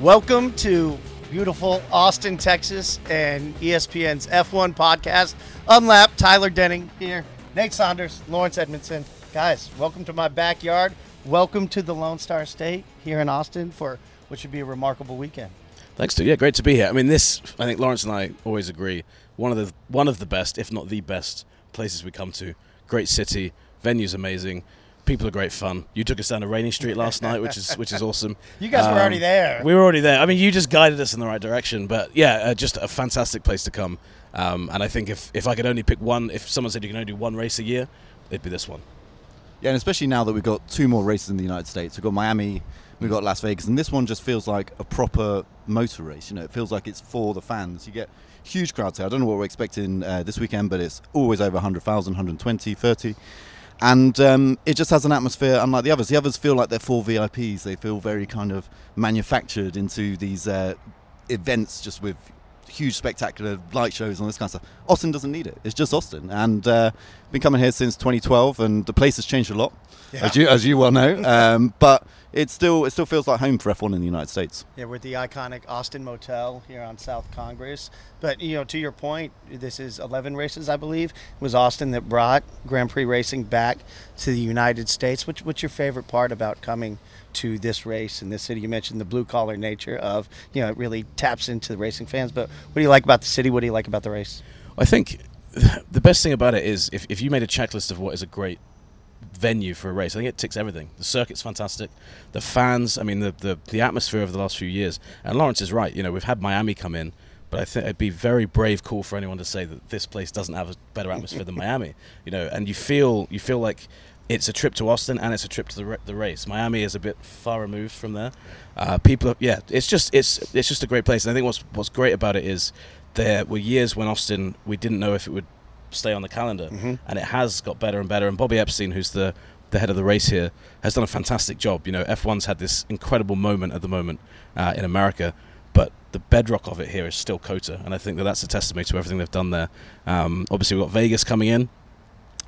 Welcome to beautiful Austin, Texas, and ESPN's F1 podcast. Unlapped, Tyler Denning here, Nate Saunders, Laurence Edmondson. Guys, welcome to my backyard. Welcome to the Lone Star State here in Austin for what should be a remarkable weekend. Thanks, to Yeah, great to be here. I mean, this I think Laurence and I always agree one of the one of the best, if not the best, places we come to. Great city, venue's amazing, people are great fun. You took us down to Rainey Street last night, which is which is awesome. You guys were Um, already there. We were already there. I mean, you just guided us in the right direction. But yeah, uh, just a fantastic place to come. Um, and I think if if I could only pick one, if someone said you can only do one race a year, it'd be this one. Yeah, and especially now that we've got two more races in the United States. We've got Miami, we've got Las Vegas, and this one just feels like a proper motor race. You know, it feels like it's for the fans. You get huge crowds here. I don't know what we're expecting uh, this weekend, but it's always over 100,000, 120, 30. And um, it just has an atmosphere unlike the others. The others feel like they're for VIPs. They feel very kind of manufactured into these uh, events just with huge spectacular light shows and all this kind of stuff. Austin doesn't need it. It's just Austin. And uh, been coming here since 2012 and the place has changed a lot, Yeah. as, you, as you well know. Um, but it still, it still feels like home for F1 in the United States. Yeah, we're at the iconic Austin Motel here on South Congress. But you know, to your point, this is 11 races, I believe. It was Austin that brought Grand Prix racing back to the United States. Which, what's your favorite part about coming to this race in this city? You mentioned the blue collar nature of, you know, it really taps into the racing fans. But what do you like about the city? What do you like about the race? I think the best thing about it is if, if you made a checklist of what is a great venue for a race, I think it ticks everything. The circuit's fantastic. The fans, I mean, the, the, the atmosphere over the last few years. And Laurence is right. You know, we've had Miami come in, but I think it'd be very brave call for anyone to say that this place doesn't have a better atmosphere than Miami. You know, and you feel you feel like it's a trip to Austin and it's a trip to the, the race. Miami is a bit far removed from there. Uh, people, are, yeah, it's just it's it's just a great place. And I think what's what's great about it is there were years when Austin we didn't know if it would stay on the calendar, and it has got better and better. And Bobby Epstein, who's the the head of the race here, has done a fantastic job. You know, F1's had this incredible moment at the moment uh, in America, but the bedrock of it here is still COTA, and I think that that's a testimony to everything they've done there. Um, obviously, we've got Vegas coming in,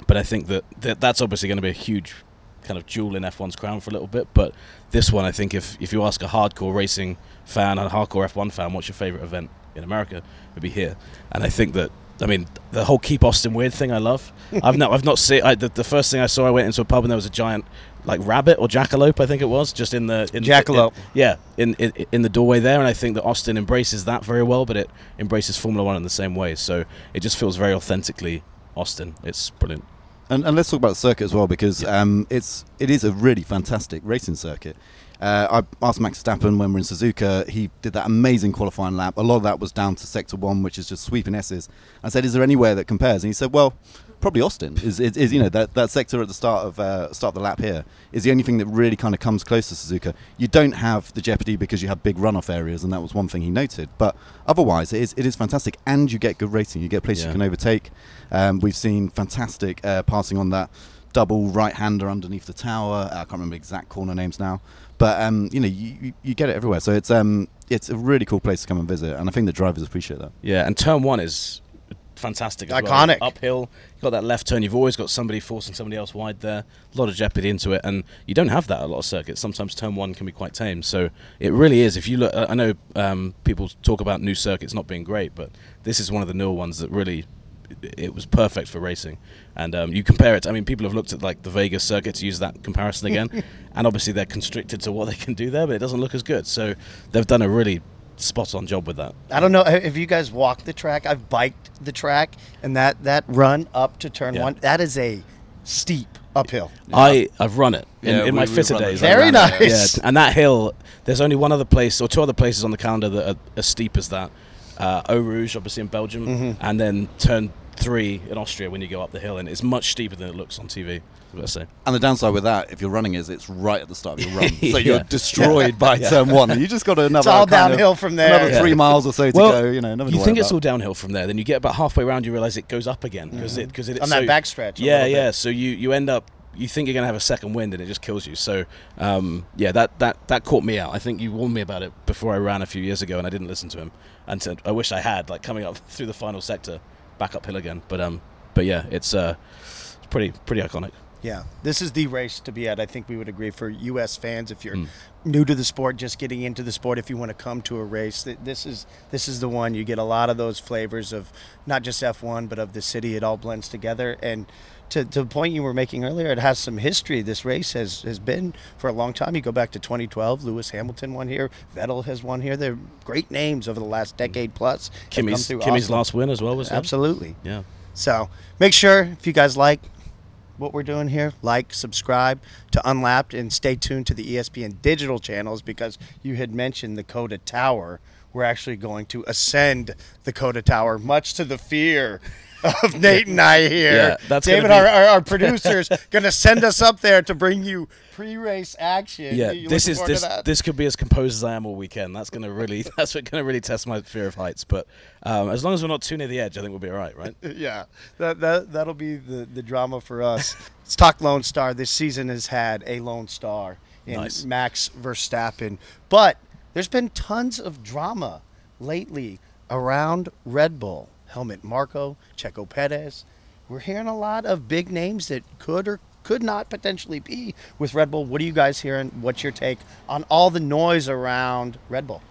but I think that, that that's obviously going to be a huge kind of jewel in F1's crown for a little bit. But this one, I think, if if you ask a hardcore racing fan and a hardcore F1 fan, what's your favorite event in America, it'd be here. And I think that. I mean, the whole keep Austin weird thing. I love. I've not, I've not seen. I, the, the first thing I saw, I went into a pub and there was a giant, like rabbit or jackalope. I think it was just in the in, Jackalope. in- yeah, in, in in the doorway there. And I think that Austin embraces that very well, but it embraces Formula One in the same way. So it just feels very authentically Austin. It's brilliant. And, and let's talk about the circuit as well because um, it's it is a really fantastic racing circuit. Uh, I asked Max Verstappen when we we're in Suzuka. He did that amazing qualifying lap. A lot of that was down to Sector One, which is just sweeping S's. I said, "Is there anywhere that compares?" And he said, "Well, probably Austin is, is, is you know that, that sector at the start of uh, start of the lap here is the only thing that really kind of comes close to Suzuka. You don't have the jeopardy because you have big runoff areas, and that was one thing he noted. But otherwise, it is it is fantastic, and you get good racing. You get places Yeah. you can overtake. Um, we've seen fantastic uh, passing on that double right hander underneath the tower. I can't remember exact corner names now, but um, you know you, you, you get it everywhere. So it's um it's a really cool place to come and visit, and I think the drivers appreciate that. Yeah, and turn one is fantastic. As Iconic. Well. Uphill, you've got that left turn. You've always got somebody forcing somebody else wide there. A lot of jeopardy into it, and you don't have that a lot of circuits. Sometimes turn one can be quite tame. So it really is. If you look, I know um, people talk about new circuits not being great, but this is one of the newer ones that really. It was perfect for racing, and um, you compare it. I mean, people have looked at like the Vegas circuit to use that comparison again, and obviously they're constricted to what they can do there, but it doesn't look as good. So they've done a really spot-on job with that. I don't know if you guys walked the track. I've biked the track, and that that run up to turn Yeah. one that is a steep uphill. I I've run it in, Yeah, in my we- we fitter days. Very ran it. nice. Yeah, and that hill, there's only one other place or two other places on the calendar that are as steep as that. Uh, Eau Rouge, obviously in Belgium, Mm-hmm. and then turn three in Austria when you go up the hill, and it's much steeper than it looks on TV. Let's say. And the downside with that, if you're running, is it's right at the start of your run, so Yeah. you're destroyed by Yeah. turn one. And you just got another. it's all kind of- downhill from there. Another Yeah. three miles or so to well, go. You know, you think it's about. all downhill from there, then you get about halfway around, you realize it goes up again because it because it Mm-hmm. On so- that backstretch a Yeah, yeah. So you you end up you think you're gonna have a second wind and it just kills you. So um, yeah, that that that caught me out. I think you warned me about it before I ran a few years ago, and I didn't listen to him. And said, I wish I had like coming up through the final sector, back uphill again. But um, but yeah, it's uh, it's pretty pretty iconic. Yeah, this is the race to be at. I think we would agree for U.S. fans. If you're Mm. new to the sport, just getting into the sport, if you want to come to a race, this is this is the one. You get a lot of those flavors of not just F1, but of the city. It all blends together. And to, to the point you were making earlier, it has some history. This race has has been for a long time. You go back to 2012, Lewis Hamilton won here. Vettel has won here. They're great names over the last decade plus. Kimi's, Kimi's Austin. last win as well was him. Absolutely. Yeah. So make sure if you guys like what we're doing here, like, subscribe to Unlapped, and stay tuned to the ESPN digital channels because you had mentioned the COTA Tower. We're actually going to ascend the COTA Tower, much to the fear of Nate and I here. Yeah, that's David, be- our, our, our producer's going to send us up there to bring you pre-race action. Yeah, this is this this could be as composed as I am all weekend. That's gonna really that's what gonna really test my fear of heights. But um, as long as we're not too near the edge, I think we'll be all right, right? yeah, that that that'll be the the drama for us. Let's talk Lone Star. This season has had a Lone Star in Nice. Max Verstappen, but there's been tons of drama lately around Red Bull. Helmut Marko, Checo Perez. We're hearing a lot of big names that could or could not potentially be with Red Bull. What are you guys hearing? What's your take on all the noise around Red Bull?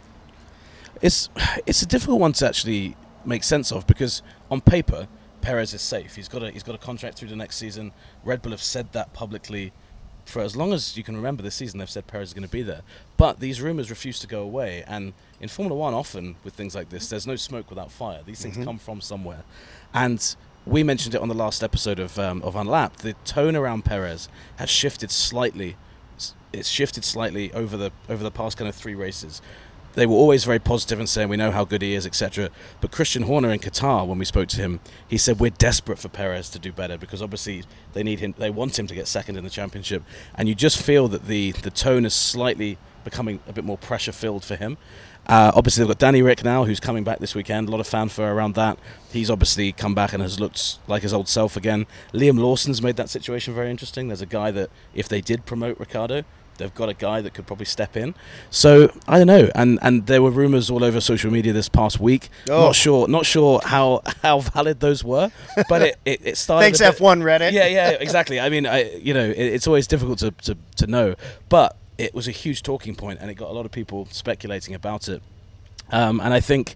It's it's a difficult one to actually make sense of because on paper Perez is safe. He's got a he's got a contract through the next season. Red Bull have said that publicly for as long as you can remember this season. They've said Perez is going to be there, but these rumors refuse to go away. And in Formula One, often with things like this, there's no smoke without fire. These things come from somewhere, and we mentioned it on the last episode of um, of Unlapped. The tone around Perez has shifted slightly. It's shifted slightly over the over the past kind of three races they were always very positive and saying we know how good he is, etc. But Christian Horner in Qatar, when we spoke to him, he said we're desperate for Perez to do better because obviously they need him, they want him to get second in the championship, and you just feel that the the tone is slightly becoming a bit more pressure filled for him. Uh, obviously, they've got Danny Ric now, who's coming back this weekend. A lot of fanfare around that. He's obviously come back and has looked like his old self again. Liam Lawson's made that situation very interesting. There's a guy that, if they did promote Ricciardo, they've got a guy that could probably step in. So I don't know. And and there were rumours all over social media this past week. Oh. Not sure, not sure how how valid those were, but it it, it started. Thanks F1 Reddit. yeah, yeah, exactly. I mean, I, you know, it, it's always difficult to, to, to know, but it was a huge talking point, and it got a lot of people speculating about it. Um, and I think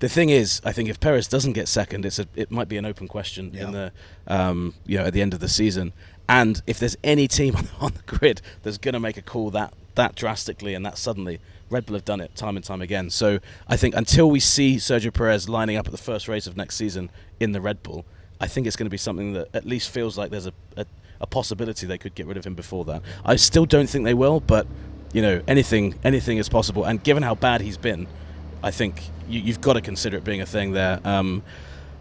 the thing is, I think if Perez doesn't get second, it's a, it might be an open question Yeah. in the um, you know at the end of the season. And if there's any team on, the grid that's going to make a call that that drastically and that suddenly, Red Bull have done it time and time again. So I think until we see Sergio Perez lining up at the first race of next season in the Red Bull, I think it's going to be something that at least feels like there's a, a, a possibility they could get rid of him before that. I still don't think they will, but you know anything anything is possible. And given how bad he's been, I think you, you've got to consider it being a thing there. Um,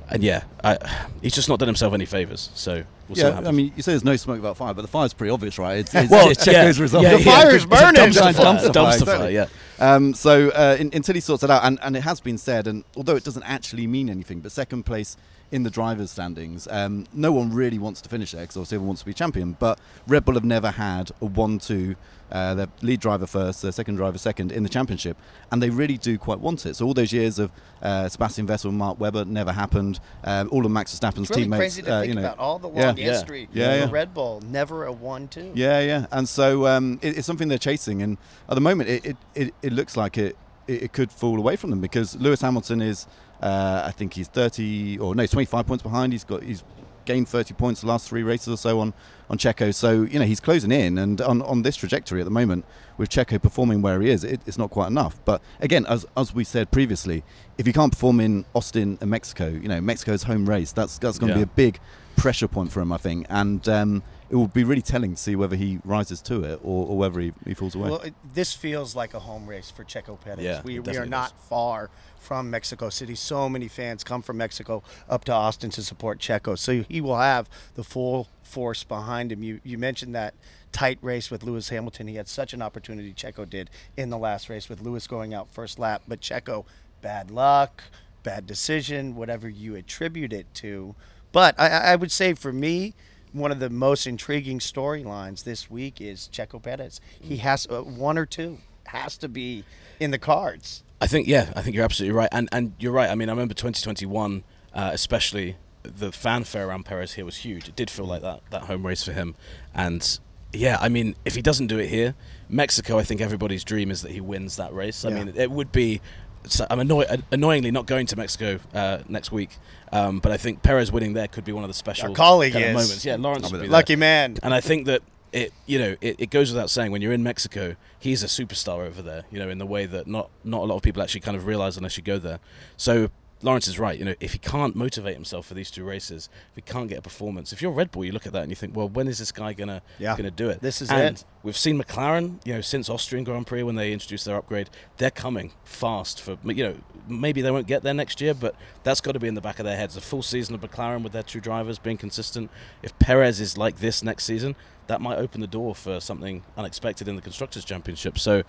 and yeah, I, he's just not done himself any favors. So we'll see what Yeah. I mean, you say there's no smoke without fire, but the fire's pretty obvious, right? It's, it's, well, it's Checo's result. Yeah, The yeah, fire's it's a burning. Dumpster Giant fire. dumpster fire, Dumpster exactly. fire, yeah. Um, so uh, in, until he sorts it out, and, and it has been said, and although it doesn't actually mean anything, but second place in the drivers' standings, um, no one really wants to finish there because obviously everyone wants to be champion. But Red Bull have never had a one-two. Uh, their lead driver first, their second driver second in the championship, and they really do quite want it. So all those years of uh, Sebastian Vettel and Mark Webber never happened. Um, all of Max Verstappen's It's really teammates, crazy to uh, think you know, about all the long Yeah. history Yeah, of yeah. Red Bull. Never a one-two. Yeah, yeah, and so um, it, it's something they're chasing, and at the moment, it, it, it, it looks like it it could fall away from them because Lewis Hamilton is, uh, I think he's thirty or no, twenty five points behind. He's got he's gained thirty points the last three races or so on on Checo. So you know he's closing in, and on, on this trajectory at the moment with Checo performing where he is, it, it's not quite enough. But again, as as we said previously, if he can't perform in Austin and Mexico, you know Mexico's home race, that's that's going to be a big pressure point for him, I think, and um, it will be really telling to see whether he rises to it or, or whether he, he falls away. Well, it, this feels like a home race for Checo Perez. Yeah, we, we are not far from Mexico City. So many fans come from Mexico up to Austin to support Checo. So he will have the full force behind him. You you mentioned that tight race with Lewis Hamilton. He had such an opportunity. Checo did in the last race with Lewis going out first lap, but Checo, bad luck, bad decision, whatever you attribute it to. But I I would say for me, one of the most intriguing storylines this week is Checo Perez. He has uh, one or two has to be in the cards. I think yeah, I think you're absolutely right, and and you're right. I mean, I remember 2021, uh, especially the fanfare around Perez here was huge. It did feel like that that home race for him, and yeah, I mean, if he doesn't do it here, Mexico, I think everybody's dream is that he wins that race. I Yeah. mean, it would be. So I'm annoy- annoyingly not going to Mexico uh, next week, um, but I think Perez winning there could be one of the special Our colleague kind of moments. Yeah, Laurence would be there. there. Lucky man. And I think that it, you know, it, it goes without saying when you're in Mexico, he's a superstar over there. You know, in the way that not not a lot of people actually kind of realize unless you go there. So Laurence is right. You know, if he can't motivate himself for these two races, if he can't get a performance, if you're Red Bull, you look at that and you think, well, when is this guy gonna Yeah. gonna do it? This is and it. We've seen McLaren, you know, since Austrian Grand Prix when they introduced their upgrade, they're coming fast for you know maybe they won't get there next year, but that's got to be in the back of their heads. A full season of McLaren with their two drivers being consistent. If Perez is like this next season, that might open the door for something unexpected in the constructors' championship. So,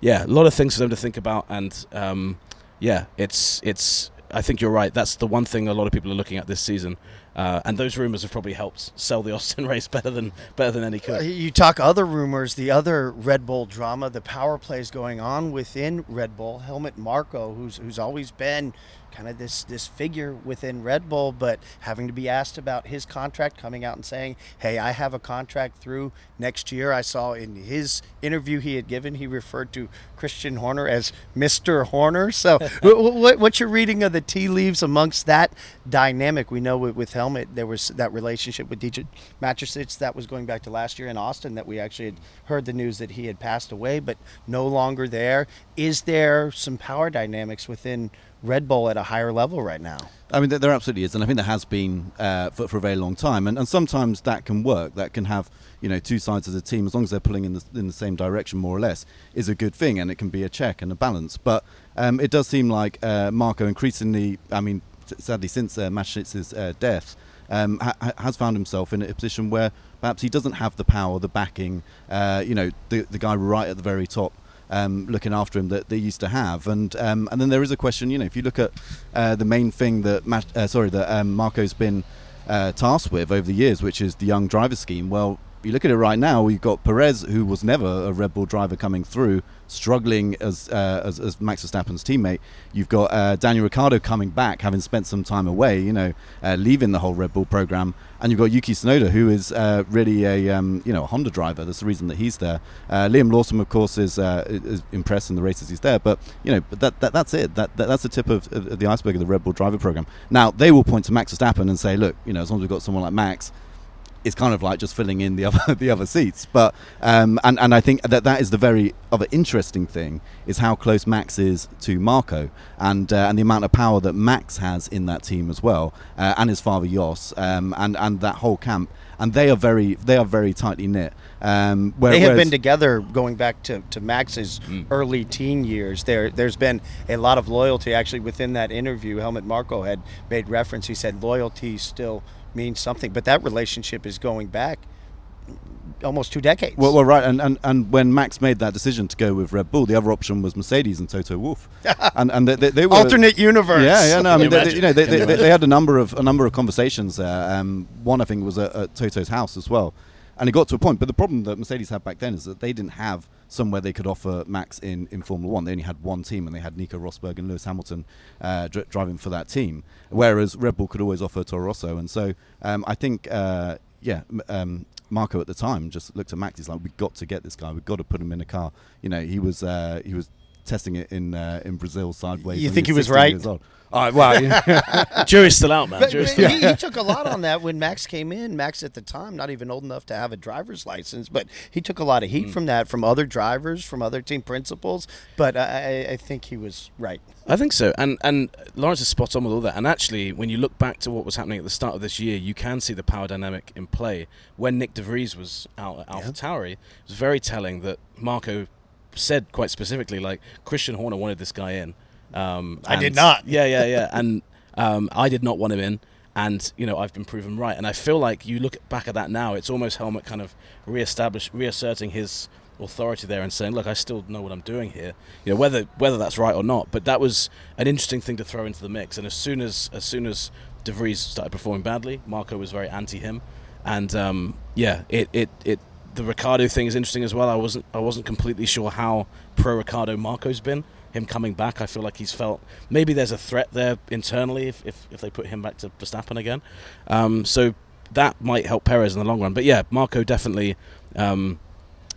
yeah, a lot of things for them to think about, and um, yeah, it's it's. I think you're right. That's the one thing a lot of people are looking at this season, uh, and those rumors have probably helped sell the Austin race better than better than any Uh, could. You talk other rumors, the other Red Bull drama, the power plays going on within Red Bull. Helmut Marko, who's who's always been kind of this this figure within Red Bull, but having to be asked about his contract, coming out and saying, "Hey, I have a contract through next year." I saw in his interview he had given, he referred to Christian Horner as Mister Horner. So, what, what, what's your reading of the tea leaves amongst that dynamic? We know with, with Helmut there was that relationship with Didi Mateschitz that was going back to last year in Austin that we actually had heard the news that he had passed away, but no longer there. Is there some power dynamics within Red Bull at a higher level right now? I mean, there- absolutely is, and I think there has been uh, for, for a very long time. And, and sometimes that can work. That can have you know two sides of the team as long as they're pulling in the in the same direction, more or less, is a good thing, and it can be a check and a balance. But um, it does seem like uh, Marko increasingly, I mean, sadly since uh, uh, death. Um, ha- has found himself in a position where perhaps he doesn't have the power, the backing, uh, you know, the, the guy right at the very top um, looking after him that they used to have. And um, and then there is a question, you know, if you look at uh, the main thing that uh, sorry that um, Marko's been uh, tasked with over the years, which is the young driver scheme. Well, you look at it right now. We've got Perez, who was never a Red Bull driver coming through, struggling as uh, as, as Max Verstappen's teammate. You've got uh, Daniel Ricciardo coming back, having spent some time away, you know, uh, leaving the whole Red Bull program, and you've got Yuki Tsunoda, who is uh, really a um, you know a Honda driver. That's the reason that he's there. Uh, Liam Lawson, of course, is, uh, is impressed in the races he's there, but you know, but that, that that's it. That, that that's the tip of, of the iceberg of the Red Bull driver program. Now they will point to Max Verstappen and say, look, you know, as long as we've got someone like Max, it's kind of like just filling in the other the other seats. But um, and and I think that that is the very other interesting thing is how close Max is to Marko and uh, and the amount of power that Max has in that team as well, uh, and his father Jos, um, and and that whole camp. And they are very they are very tightly knit. Um, where- they have whereas- been together going back to, to Max's early teen years. There, there's been a lot of loyalty. Actually, within that interview, Helmut Marko had made reference. He said loyalty still means something, but that relationship is going back almost two decades. Well, well, right, and, and and when Max made that decision to go with Red Bull, the other option was Mercedes and Toto Wolff, and and they, they, they were Alternate universe. Yeah, yeah, no, I mean, they, they- you know, they, they, you they, imagine? they had a number of a number of conversations there. Um, one I think was at, at Toto's house as well, and it got to a point. But the problem that Mercedes had back then is that they didn't have somewhere they could offer Max in, in Formula One. They only had one team, and they had Nico Rosberg and Lewis Hamilton uh, dri driving for that team. Whereas Red Bull could always offer Toro Rosso, and so um, I think, uh, yeah. Um, Marko at the time just looked at Max. He's like, "We've got to get this guy. We've got to put him in a car." You know, he was uh, he was testing it in uh, in Brazil sideways. You think he was right? years old. Oh, well, yeah. Jury's still out, man. But, Jury's but he, he took a lot on that when Max came in. Max at the time, not even old enough to have a driver's license, but he took a lot of heat from that, from other drivers, from other team principals. But I, I- I think he was right. I think so, and and Laurence is spot on with all that. And actually, when you look back to what was happening at the start of this year, you can see the power dynamic in play. When Nick De Vries was out at Alpha Tauri, it was very telling that Marko said quite specifically, like Christian Horner wanted this guy in. Um, I did not. Yeah, yeah, yeah, and um, I did not want him in. And you know I've been proven right, and I feel like you look back at that now. It's almost Helmut kind of reestablish, reasserting his authority there and saying, "Look, I still know what I'm doing here." You know, whether whether that's right or not, but that was an interesting thing to throw into the mix. And as soon as as soon as De Vries started performing badly, Marko was very anti him, and um, yeah, it, it it the Ricciardo thing is interesting as well. I wasn't I wasn't completely sure how pro Ricciardo Marko's been. him coming back. I feel like he's felt maybe there's a threat there internally if, if, if they put him back to Verstappen again. Um, so that might help Perez in the long run. But yeah, Marko definitely um,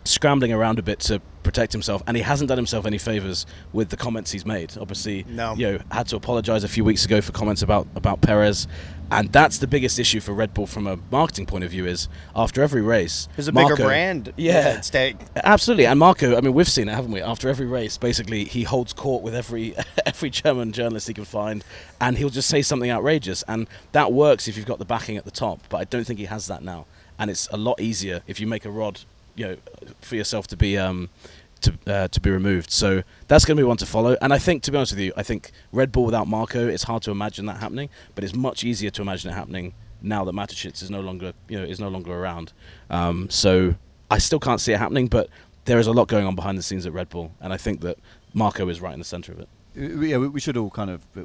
scrambling around a bit to protect himself, and he hasn't done himself any favors with the comments he's made. Obviously, No. you know, had to apologize a few weeks ago for comments about about Perez, and that's the biggest issue for Red Bull from a marketing point of view. Is after every race, There's a bigger brand Yeah. at stake. Absolutely, and Marko. I mean, we've seen it, haven't we? After every race, basically, he holds court with every every German journalist he can find, and he'll just say something outrageous, and that works if you've got the backing at the top. But I don't think he has that now, and it's a lot easier if you make a rod, you know, for yourself to be um, to uh, to be removed. So that's going to be one to follow. And I think, to be honest with you, I think Red Bull without Marko, it's hard to imagine that happening, but it's much easier to imagine it happening now that Mateschitz is no longer you know is no longer around. Um, so I still can't see it happening, but there is a lot going on behind the scenes at Red Bull, and I think that Marko is right in the centre of it. Uh, Yeah, we- we should all kind of uh,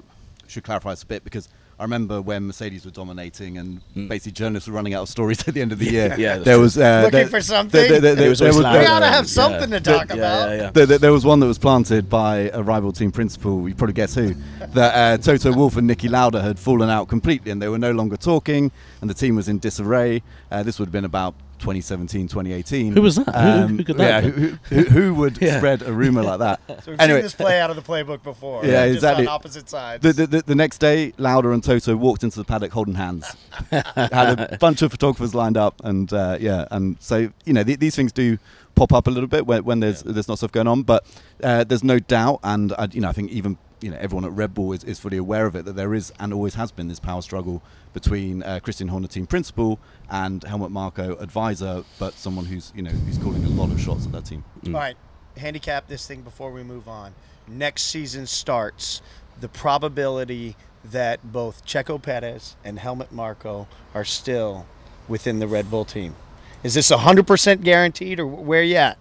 should clarify this a bit because I remember when Mercedes were dominating and Mm. basically journalists were running out of stories at the end of the year. Yeah, that's there true. was uh, Looking there- for something? there- there- there- it was there was- We ought to have something to talk yeah, about. Yeah, yeah, There, there- there was one that was planted by a rival team principal. You probably guess who. that uh, Toto Wolff and Niki Lauda had fallen out completely, and they were no longer talking, and the team was in disarray. Uh, this would have been about 2017, 2018. Who was that? Who- who could that yeah, have who, who, who would Yeah. spread a rumor like that? So we've Anyway. seen this play out of the playbook before. Yeah, just exactly. on opposite sides. The, the, the, the next day, Lauda and Toto walked into the paddock holding hands. Had a bunch of photographers lined up, and uh, yeah, and so you know th- these things do pop up a little bit when, when there's there's not stuff going on, but uh, there's no doubt, and I, you know I think even you know everyone at Red Bull is, is fully aware of it that there is and always has been this power struggle between uh, Christian Horner team principal and Helmut Marko advisor, but someone who's you know who's calling a lot of shots at that team. All right, handicap this thing before we move on. Next season starts. The probability that both Checo Perez and Helmut Marko are still within the Red Bull team. Is this 100% guaranteed, or where you at?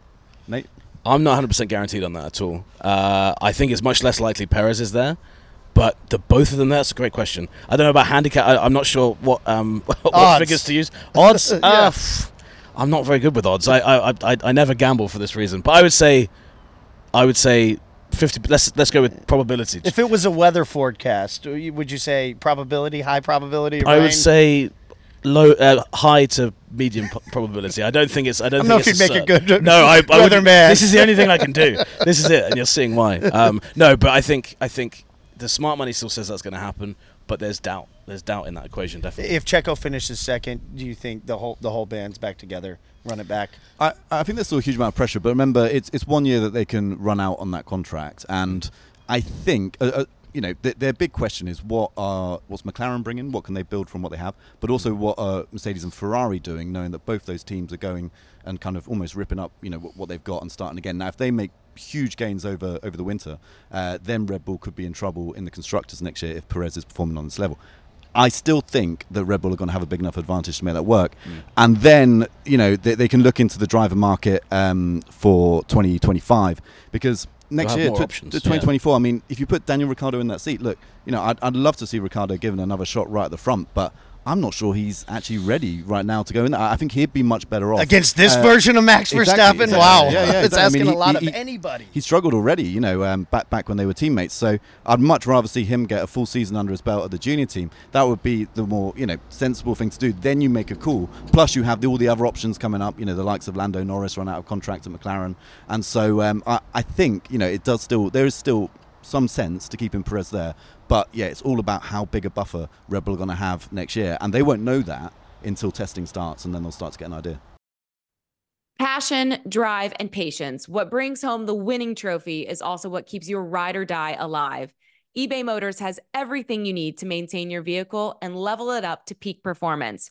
Nate. I'm not 100% guaranteed on that at all. Uh, I think it's much less likely Perez is there, but the both of them, that's a great question. I don't know about handicap. I, I'm not sure what um, what figures to use. Odds? Yeah. uh, pff, I'm not very good with odds. I, I, I, I- never gamble for this reason. But I would say, I would say 50. Let's let's go with probability. If it was a weather forecast, would you say probability, high probability? of I would say low, uh, high to medium p- probability. I don't think it's. I don't I don't think know if you'd make a good No, I, I would. This is the only thing I can do. This is it, and you're seeing why. Um, no, but I think I think the smart money still says that's going to happen, but there's doubt. There's doubt in that equation, definitely. If Checo finishes second, do you think the whole the whole band's back together, run it back? I, I think there's still a huge amount of pressure, but remember, it's it's one year that they can run out on that contract, and I think. Uh, uh, you know, th- their big question is what are what's McLaren bringing? What can they build from what they have? But also, what are Mercedes and Ferrari doing, knowing that both those teams are going and kind of almost ripping up, you know, what, what they've got and starting again. Now, if they make huge gains over over the winter, uh, then Red Bull could be in trouble in the constructors next year if Perez is performing on this level. I still think that Red Bull are going to have a big enough advantage to make that work. And then, you know, they, they can look into the driver market um, for 2025 because next year, more tw- options, yeah. 2024, I mean, if you put Daniel Ricciardo in that seat, look, you know, I'd, I'd love to see Ricciardo given another shot right at the front, but I'm not sure he's actually ready right now to go in. I I think he'd be much better off. Against this Uh, version of Max Verstappen? exactly. Wow. Yeah, yeah, it's exactly. I asking mean, a lot he- of anybody. he struggled already, you know, um, back back when they were teammates. So I'd much rather see him get a full season under his belt at the junior team. That would be the more you know sensible thing to do. Then you make a call. Plus you have the, all the other options coming up. You know, the likes of Lando Norris run out of contract at McLaren, and so um, I, I think you know it does still there is still some sense to keeping Perez there. But yeah, it's all about how big a buffer Red Bull are going to have next year, and they won't know that until testing starts, and then they'll start to get an idea. Passion, drive, and patience. What brings home the winning trophy is also what keeps your ride or die alive. eBay Motors has everything you need to maintain your vehicle and level it up to peak performance.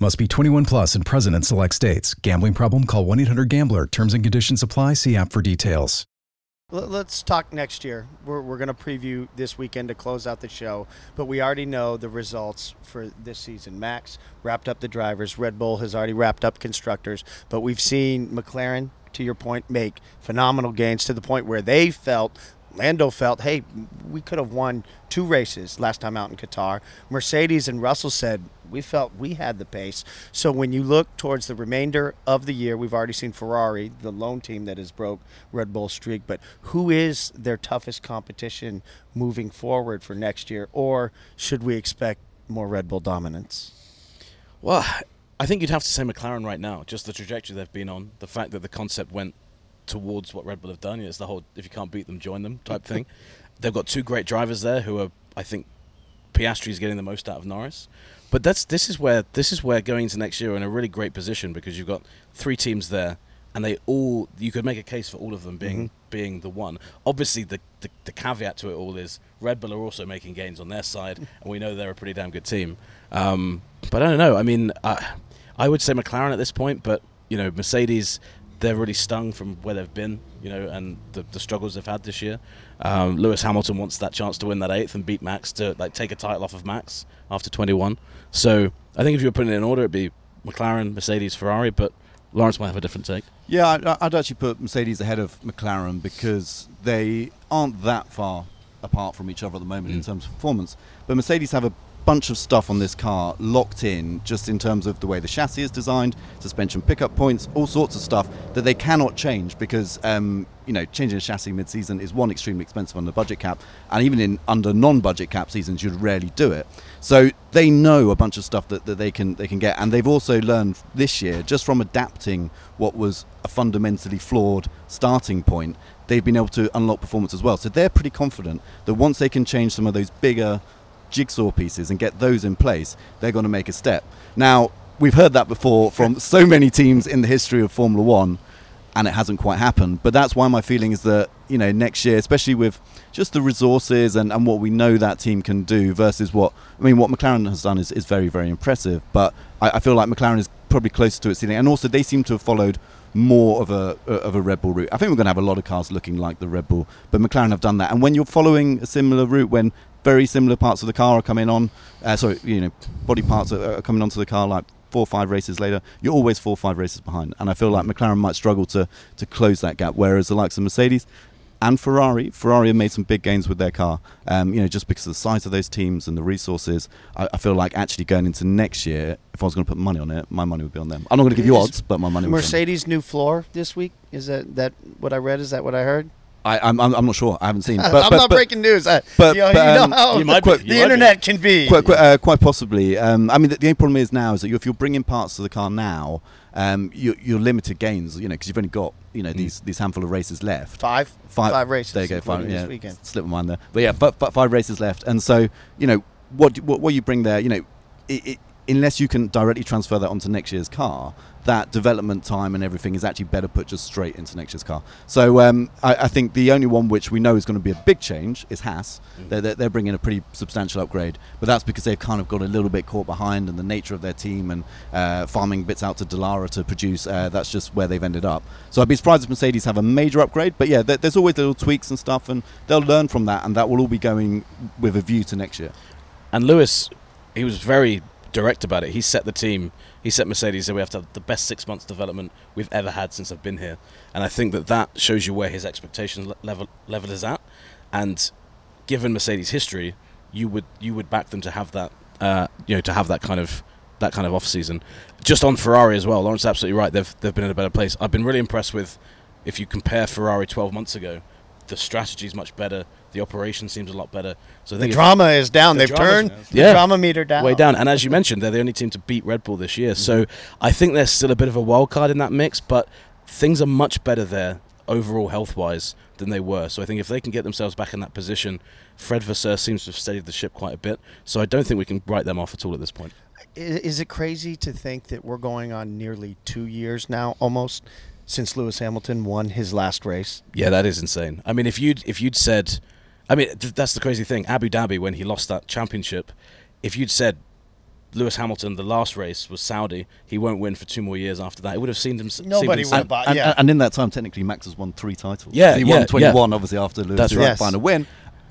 Must be 21 plus and present in select states. Gambling problem? Call 1 800 Gambler. Terms and conditions apply. See app for details. Let- Let's talk next year. We're, we're going to preview this weekend to close out the show, but we already know the results for this season. Max wrapped up the drivers, Red Bull has already wrapped up constructors, but we've seen McLaren, to your point, make phenomenal gains to the point where they felt. Lando felt, hey, we could have won two races last time out in Qatar. Mercedes and Russell said, we felt we had the pace. So when you look towards the remainder of the year, we've already seen Ferrari, the lone team that has broke Red Bull's streak, but who is their toughest competition moving forward for next year? Or should we expect more Red Bull dominance? Well, I think you'd have to say McLaren right now. Just the trajectory they've been on, the fact that the concept went towards what Red Bull have done. It's the whole if you can't beat them, join them type thing. They've got two great drivers there who are, I think, Piastri is getting the most out of Norris. But that's this is where this is where going into next year in a really great position because you've got three teams there, and they all you could make a case for all of them being being the one. Obviously, the, the the caveat to it all is Red Bull are also making gains on their side, and we know they're a pretty damn good team. Um, but I don't know. I mean, I, I would say McLaren at this point, but you know, Mercedes they're really stung from where they've been, you know, and the, the struggles they've had this year. Um, Lewis Hamilton wants that chance to win that eighth and beat Max to like take a title off of Max after 21. So I think if you were putting it in order, it'd be McLaren, Mercedes, Ferrari, but Laurence might have a different take. Yeah, I'd, I'd actually put Mercedes ahead of McLaren because they aren't that far apart from each other at the moment in terms of performance. But Mercedes have a bunch of stuff on this car locked in just in terms of the way the chassis is designed, suspension pickup points, all sorts of stuff that they cannot change because um, you know changing a chassis mid-season is one extremely expensive the budget cap, and even in under non-budget cap seasons you'd rarely do it. So they know a bunch of stuff that, that they can they can get, and they've also learned this year just from adapting what was a fundamentally flawed starting point. They've been able to unlock performance as well. So they're pretty confident that once they can change some of those bigger jigsaw pieces and get those in place, they're going to make a step. Now, we've heard that before from so many teams in the history of Formula One, and it hasn't quite happened. But that's why my feeling is that, you know, next year, especially with just the resources and, and what we know that team can do versus what, I mean, what McLaren has done is, is very, very impressive. But I, I feel like McLaren is probably closer to its ceiling. And also, they seem to have followed more of a of a Red Bull route. I think we're going to have a lot of cars looking like the Red Bull, but McLaren have done that. And when you're following a similar route, when very similar parts of the car are coming on, uh, sorry, you know, body parts are, are coming onto the car like four or five races later, you're always four or five races behind. And I feel like McLaren might struggle to to close that gap, whereas the likes of Mercedes. And Ferrari, Ferrari have made some big gains with their car. Um, you know, just because of the size of those teams and the resources, I, I feel like actually going into next year, if I was going to put money on it, my money would be on them. I'm not going to give you odds, but my money would be on them. Mercedes new floor this week? Is that that what I read? Is that what I heard? I, I'm, I'm I'm not sure. I haven't seen. But, I'm but, not but, breaking news. I, but- you know, but, you know um, how you might be, the you might be. internet can be. Quite, quite, uh, quite possibly. Um, I mean, the, the only problem is now is that you, if you're bringing parts to the car now, um, you, you're limited gains. You know, because you've only got you know these these handful of races left. Five, Five, five races. There you go. Five. Yeah, this weekend. slip of mine there. But yeah, but, but five races left, and so you know what do- what, what you bring there. You know, it, it, unless you can directly transfer that onto next year's car, that development time and everything is actually better put just straight into next year's car. So um, I, I think the only one which we know is going to be a big change is Haas. They're, they're, they're bringing a pretty substantial upgrade, but that's because they've kind of got a little bit caught behind and the nature of their team and uh, farming bits out to Dallara to produce. Uh, that's just where they've ended up. So I'd be surprised if Mercedes have a major upgrade, but yeah, there, there's always little tweaks and stuff, and they'll learn from that, and that will all be going with a view to next year. And Lewis, he was very direct about it. He set the team, he set Mercedes, said we have to have the best six months development we've ever had since I've been here. And I think that that shows you where his expectation level level is at. And given Mercedes' history, you would you would back them to have that, uh, you know, to have that kind of that kind of off season. Just on Ferrari as well, Laurence is absolutely right. They've they've been in a better place. I've been really impressed with if you compare Ferrari 12 months ago the strategy is much better. The operation seems a lot better. So The drama is down. The They've turned the Yeah. drama meter down. way down. And as you mentioned, they're the only team to beat Red Bull this year. So mm-hmm. I think they're still a bit of a wild card in that mix, but things are much better there overall health wise than they were. So I think if they can get themselves back in that position, Fred Vasseur seems to have steadied the ship quite a bit. So I don't think we can write them off at all at this point. Is it crazy to think that we're going on nearly two years now, almost, since Lewis Hamilton won his last race? Yeah, that is insane. I mean, if you'd if you'd said, I mean, th- that's the crazy thing. Abu Dhabi when he lost that championship, if you'd said Lewis Hamilton the last race was Saudi, he won't win for two more years after that. It would have seemed him. seemed Nobody him- would have and, bought. and, yeah. and in that time, technically, Max has won three titles. Yeah, he yeah, won 21, obviously, after Lewis That's That's right. final win,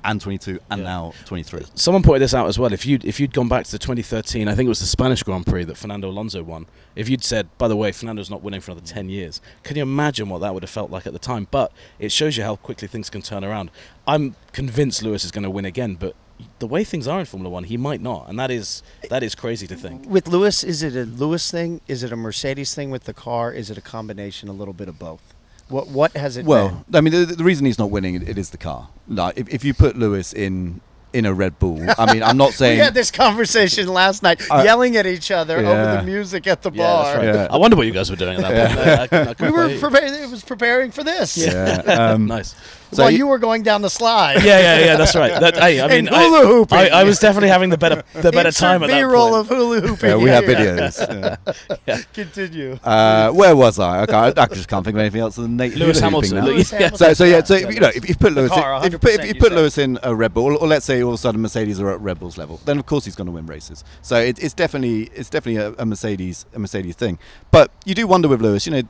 and 22, and now 23. Someone pointed this out as well. If you'd if you'd gone back to the 2013, I think it was the Spanish Grand Prix that Fernando Alonso won. If you'd said, by the way, Fernando's not winning for another 10 years, can you imagine what that would have felt like at the time? But it shows you how quickly things can turn around. I'm convinced Lewis is going to win again, but the way things are in Formula One, he might not, and that is that is crazy to think. with Lewis, is it a Lewis thing? Is it a Mercedes thing with the car? Is it a combination, a little bit of both? What What has it? Well, I mean, the, the reason he's not winning it, it is the car. Like, if, if you put Lewis in in a Red Bull, I mean, I'm not saying we had this conversation last night, I- yelling at each other over the music at the Yeah, bar. right. Yeah. I wonder what you guys were doing at that point. I- I I We were preparing. It was preparing for this. Yeah. Um, nice. So While you- you were going down the slide. Yeah, yeah, yeah. That's right. That, hey, I mean, And hula I, hooping. I, I was definitely having the better the better Insert time at that B-roll point. of hula hooping. yeah, we have videos. Yeah. Continue. Uh, where was I? Okay, I, I just can't think of anything else than Nate Lewis hula hooping Hamilton. Lewis Yeah. Hamilton. So, so yeah, so Yeah, you know, if you put Lewis, car, in, if you put, if you you put said. Lewis in a Red Bull, or let's say all of a sudden Mercedes are at Red Bull's level, then of course he's going to win races. So it, it's definitely it's definitely a, a Mercedes a Mercedes thing. But you do wonder with Lewis, you know,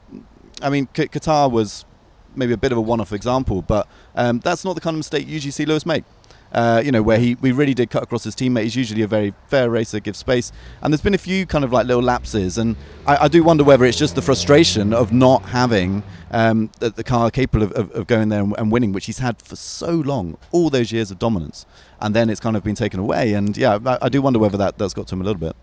I mean, Qatar was maybe a bit of a one-off example, but um, that's not the kind of mistake you usually see Lewis make. Uh, you know, where he we really did cut across his teammate. He's usually a very fair racer, gives space, and there's been a few kind of like little lapses, and I, I do wonder whether it's just the frustration of not having um, the, the car capable of, of, of going there and, and winning, which he's had for so long, all those years of dominance, and then it's kind of been taken away. And yeah, I, I do wonder whether that that's got to him a little bit.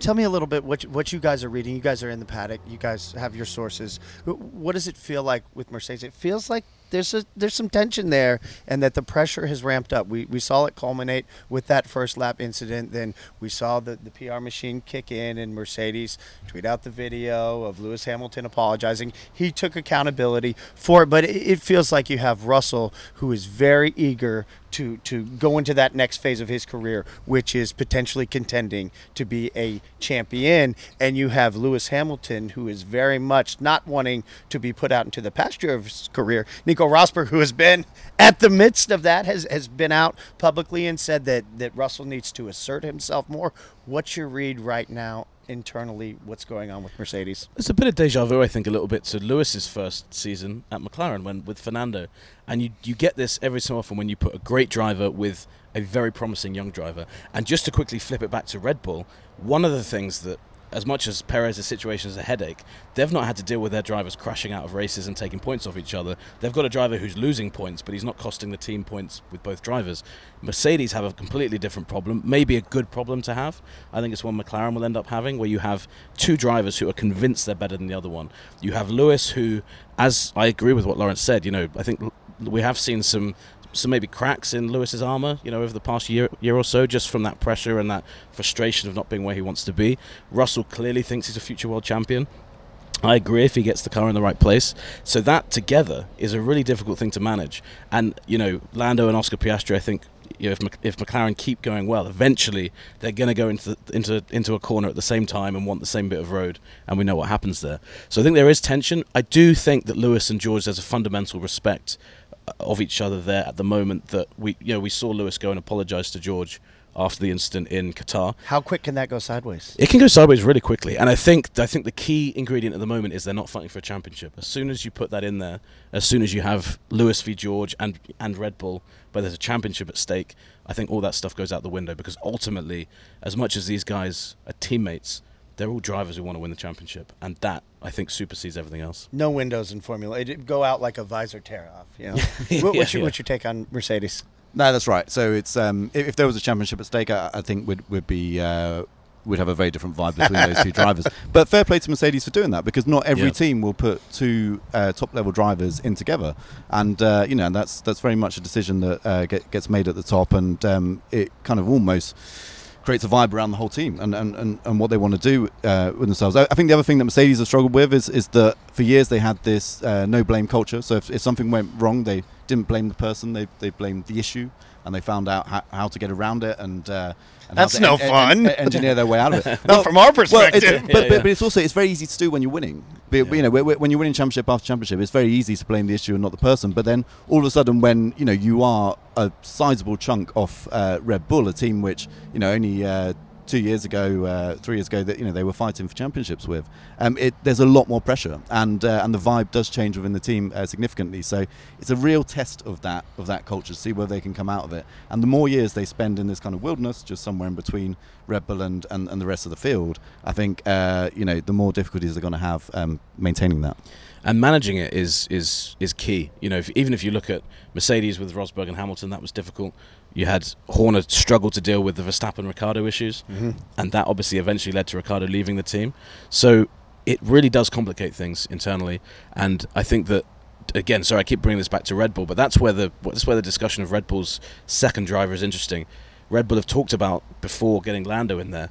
Tell me a little bit what you, what you guys are reading. You guys are in the paddock. You guys have your sources. What does it feel like with Mercedes? It feels like there's a there's some tension there, and that the pressure has ramped up. We, we saw it culminate with that first lap incident. Then we saw the, the PR machine kick in, and Mercedes tweet out the video of Lewis Hamilton apologizing. He took accountability for it, but it, it feels like you have Russell, who is very eager to to go into that next phase of his career, which is potentially contending to be a champion, and you have Lewis Hamilton, who is very much not wanting to be put out into the pasture of his career. Nico Rosberg, who has been at the midst of that, has has been out publicly and said that that Russell needs to assert himself more. What's your read right now? Internally, what's going on with Mercedes? It's a bit of deja vu, I think, a little bit to Lewis's first season at McLaren when with Fernando, and you you get this every so often when you put a great driver with a very promising young driver. And just to quickly flip it back to Red Bull, one of the things that as much as Perez's situation is a headache, they've not had to deal with their drivers crashing out of races and taking points off each other. They've got a driver who's losing points, but he's not costing the team points with both drivers. Mercedes have a completely different problem, maybe a good problem to have. I think it's one McLaren will end up having, where you have two drivers who are convinced they're better than the other one. You have Lewis, who, as I agree with what Laurence said, you know, I think we have seen some some maybe cracks in Lewis's armor, you know, over the past year year or so, just from that pressure and that frustration of not being where he wants to be. Russell clearly thinks he's a future world champion. I agree if he gets the car in the right place. So that together is a really difficult thing to manage. And you know, Lando and Oscar Piastri, I think, you know, if, if McLaren keep going well, eventually they're going to go into the, into into a corner at the same time and want the same bit of road, and we know what happens there. So I think there is tension. I do think that Lewis and George there's a fundamental respect of each other there at the moment that we you know we saw Lewis go and apologise to George after the incident in Qatar. How quick can that go sideways? It can go sideways really quickly, and I think I think the key ingredient at the moment is they're not fighting for a championship. As soon as you put that in there, as soon as you have Lewis v George and and Red Bull, where there's a championship at stake, I think all that stuff goes out the window because ultimately, as much as these guys are teammates, they're all drivers who want to win the championship, and that I think supersedes everything else. No windows in Formula. it'd go out like a visor tear off. You know. Yeah, what, what's, your, what's your take on Mercedes? No, that's right. So it's um, if, if there was a championship at stake, I, I think would would be uh, we'd have a very different vibe between those two drivers. But fair play to Mercedes for doing that because not every Yeah. team will put two uh, top level drivers in together, and uh, you know that's that's very much a decision that uh, get, gets made at the top, and um, it kind of almost creates a vibe around the whole team and, and, and, and what they want to do uh, with themselves. I, think the other thing that Mercedes have struggled with is, is that for years they had this uh, no blame culture. So if, if something went wrong, they didn't blame the person, they, they blamed the issue and they found out how, how to get around it and, uh, and how That's to no en- en- fun. en- engineer their way out of it. Not from our Well, it's, perspective. but, Yeah, but, yeah. but it's also it's very easy to do when you're winning. But, Yeah. You know, wh- wh- when you're winning championship after championship, it's very easy to blame the issue and not the person. But then all of a sudden, when you know you are a sizable chunk off uh, Red Bull, a team which you know only uh, two years ago, uh, three years ago, that you know they were fighting for championships with, um, it, there's a lot more pressure, and uh, and the vibe does change within the team uh, significantly. So it's a real test of that of that culture, to see whether they can come out of it. And the more years they spend in this kind of wilderness, just somewhere in between Red Bull and, and, and the rest of the field, I think uh, you know the more difficulties they're going to have um, maintaining that. And managing it is is is key. You know, if, even if you look at Mercedes with Rosberg and Hamilton, that was difficult. You had Horner struggle to deal with the Verstappen Ricciardo issues, mm-hmm. and that obviously eventually led to Ricciardo leaving the team. So it really does complicate things internally, and I think that. Again, sorry, I keep bringing this back to Red Bull, but that's where the that's where the discussion of Red Bull's second driver is interesting. Red Bull have talked about before getting Lando in there,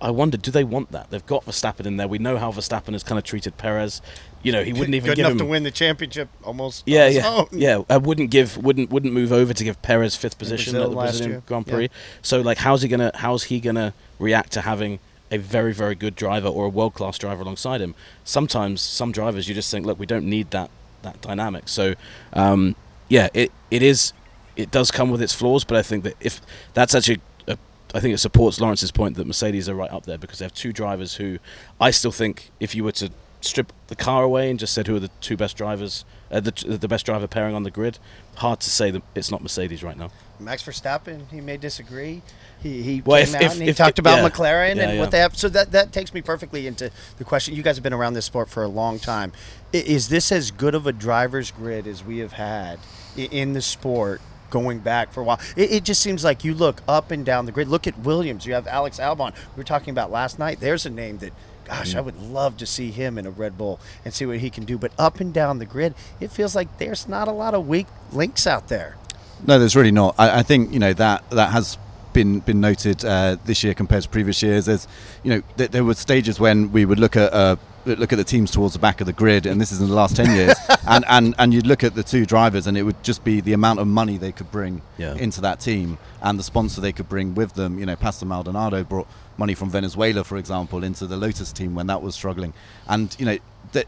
I wonder, do they want that? They've got Verstappen in there. We know how Verstappen has kind of treated Perez. You know, he wouldn't even Good give enough him to win the championship almost. yeah, yeah, own. yeah. I wouldn't give, wouldn't, wouldn't move over to give Perez fifth position Brazil at the Brazilian year, Grand yeah. Prix. So, like, how's he gonna, how's he gonna react to having a very, very good driver or a world class driver alongside him? Sometimes, some drivers you just think, look, we don't need that that dynamic. So, um, yeah, it it is, it does come with its flaws, but I think that if that's actually I think it supports Laurence's point that Mercedes are right up there because they have two drivers who I still think if you were to strip the car away and just said who are the two best drivers, uh, the the best driver pairing on the grid, hard to say that it's not Mercedes right now. Max Verstappen, he may disagree. He, he Well, came if- out if- and he if- talked about yeah. McLaren Yeah, and yeah. what they have. So that that takes me perfectly into the question. You guys have been around this sport for a long time. Is this as good of a driver's grid as we have had in the sport? Going back for a while, it, it just seems like you look up and down the grid. Look at Williams. You have Alex Albon. We were talking about last night. There's a name that, gosh, Mm. I would love to see him in a Red Bull and see what he can do. But up and down the grid, it feels like there's not a lot of weak links out there. No, there's really not. I, I think you know that that has been been noted uh, this year compared to previous years. There's, you know, th- there were stages when we would look at uh, look at the teams towards the back of the grid, and this is in the last ten years, and, and and you'd look at the two drivers, and it would just be the amount of money they could bring Yeah. into that team and the sponsor they could bring with them. You know, Pastor Maldonado brought money from Venezuela, for example, into the Lotus team when that was struggling, and you know that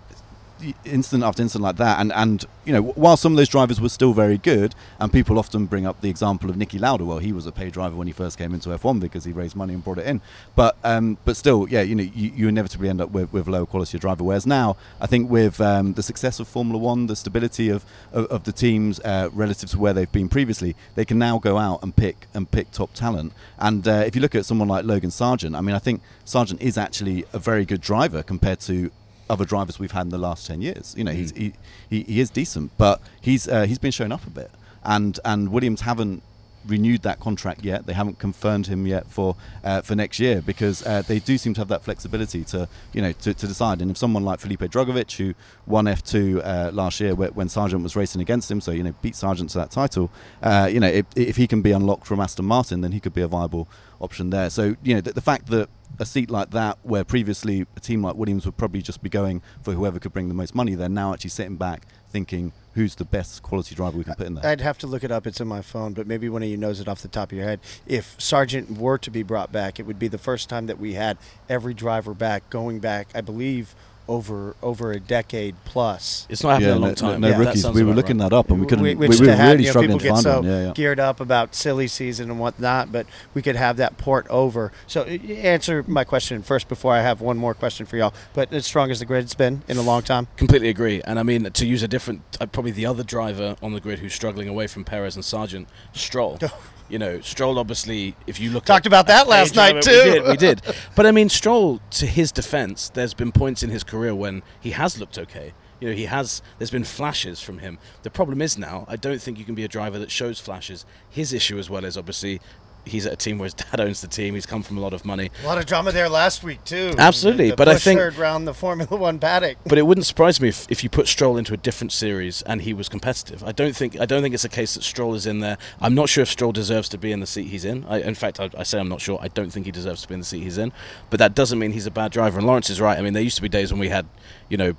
instant after instant like that. And and you know while some of those drivers were still very good and people often bring up the example of Niki Lauda well he was a paid driver when he first came into F1 because he raised money and brought it in. But um but still yeah you know you, you inevitably end up with, with lower quality driver. Whereas now I think with um, the success of Formula 1 the stability of of, of the teams uh, relative to where they've been previously they can now go out and pick and pick top talent. And uh, if you look at someone like Logan Sargeant I mean I think Sargeant is actually a very good driver compared to other drivers we've had in the last 10 years. You know, he's, he, he, he is decent, but he's uh, he's been shown up a bit. And and Williams haven't renewed that contract yet. They haven't confirmed him yet for uh, for next year because uh, they do seem to have that flexibility to you know to, to decide. And if someone like Felipe Drugovich, who won F2 uh, last year when Sargeant was racing against him, so you know beat Sargeant to that title, uh, you know if, if he can be unlocked from Aston Martin, then he could be a viable option there. So you know the, the fact that a seat like that, where previously a team like Williams would probably just be going for whoever could bring the most money, they're now actually sitting back thinking who's the best quality driver we can put in there. I'd have to look it up. It's in my phone, but maybe one of you knows it off the top of your head. If Sargeant were to be brought back, it would be the first time that we had every driver back, going back, I believe, over over a decade plus. It's not happened Yeah, in a long no- time. no Yeah, rookies. We were looking right. that up and we couldn't. We, which we to were have, really you know, struggling people to get find so one. Yeah, yeah. geared up about silly season and whatnot, but we could have that port over. So answer my question first before I have one more question for y'all. But as strong as the grid's been in a long time. Completely agree. And I mean, to use a different, uh, probably the other driver on the grid who's struggling away from Perez and Sargeant, Stroll. you know, Stroll obviously, if you look Talked at about that a last night, we too. did, we did. But I mean, Stroll, to his defense, there's been points in his career when he has looked okay. You know, he has. There's been flashes from him. The problem is now, I don't think you can be a driver that shows flashes. His issue as well is obviously he's at a team where his dad owns the team. He's come from a lot of money. A lot of drama there last week too. Absolutely, The but I think- third round the Formula One paddock. But it wouldn't surprise me if, if you put Stroll into a different series and he was competitive. I don't think I don't think it's a case that Stroll is in there. I'm not sure if Stroll deserves to be in the seat he's in. I, in fact, I, I say I'm not sure. I don't think he deserves to be in the seat he's in. But that doesn't mean he's a bad driver. And Laurence is right. I mean, there used to be days when we had, you know.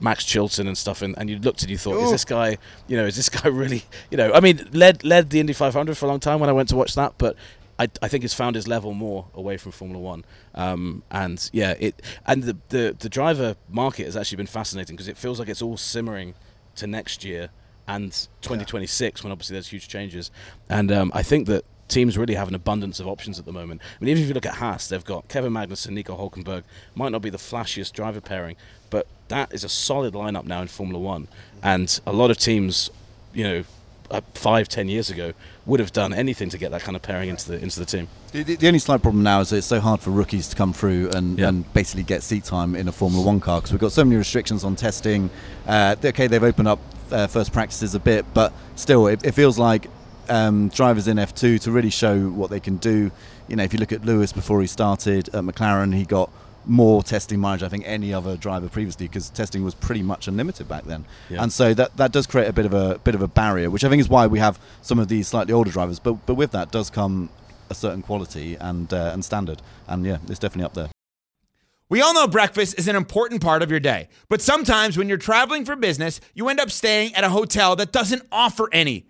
Max Chilton and stuff, and, and you looked and you thought, is this guy, you know, is this guy really, you know, I mean, led led the Indy 500 for a long time when I went to watch that, but I, I think he's found his level more away from Formula One. Um, and yeah, it and the, the the driver market has actually been fascinating because it feels like it's all simmering to next year and 2026 when obviously there's huge changes. And um, I think that teams really have an abundance of options at the moment. I mean, even if you look at Haas, they've got Kevin Magnussen, Nico Hulkenberg. Might not be the flashiest driver pairing, but that is a solid lineup now in Formula One. And a lot of teams, you know, uh, five, ten years ago, would have done anything to get that kind of pairing into the into the team. The, the, the only slight problem now is that it's so hard for rookies to come through and, Yeah. and basically get seat time in a Formula One car because we've got so many restrictions on testing. Uh, okay, they've opened up uh, first practices a bit, but still, it, it feels like um, drivers in F2 to really show what they can do. You know, if you look at Lewis before he started at McLaren, he got more testing mileage, I think, any other driver previously because testing was pretty much unlimited back then. Yeah. And so that, that does create a bit of a bit of a barrier, which I think is why we have some of these slightly older drivers. But but with that does come a certain quality and uh, and standard, and yeah, it's definitely up there. We all know breakfast is an important part of your day, but sometimes when you're traveling for business, you end up staying at a hotel that doesn't offer any.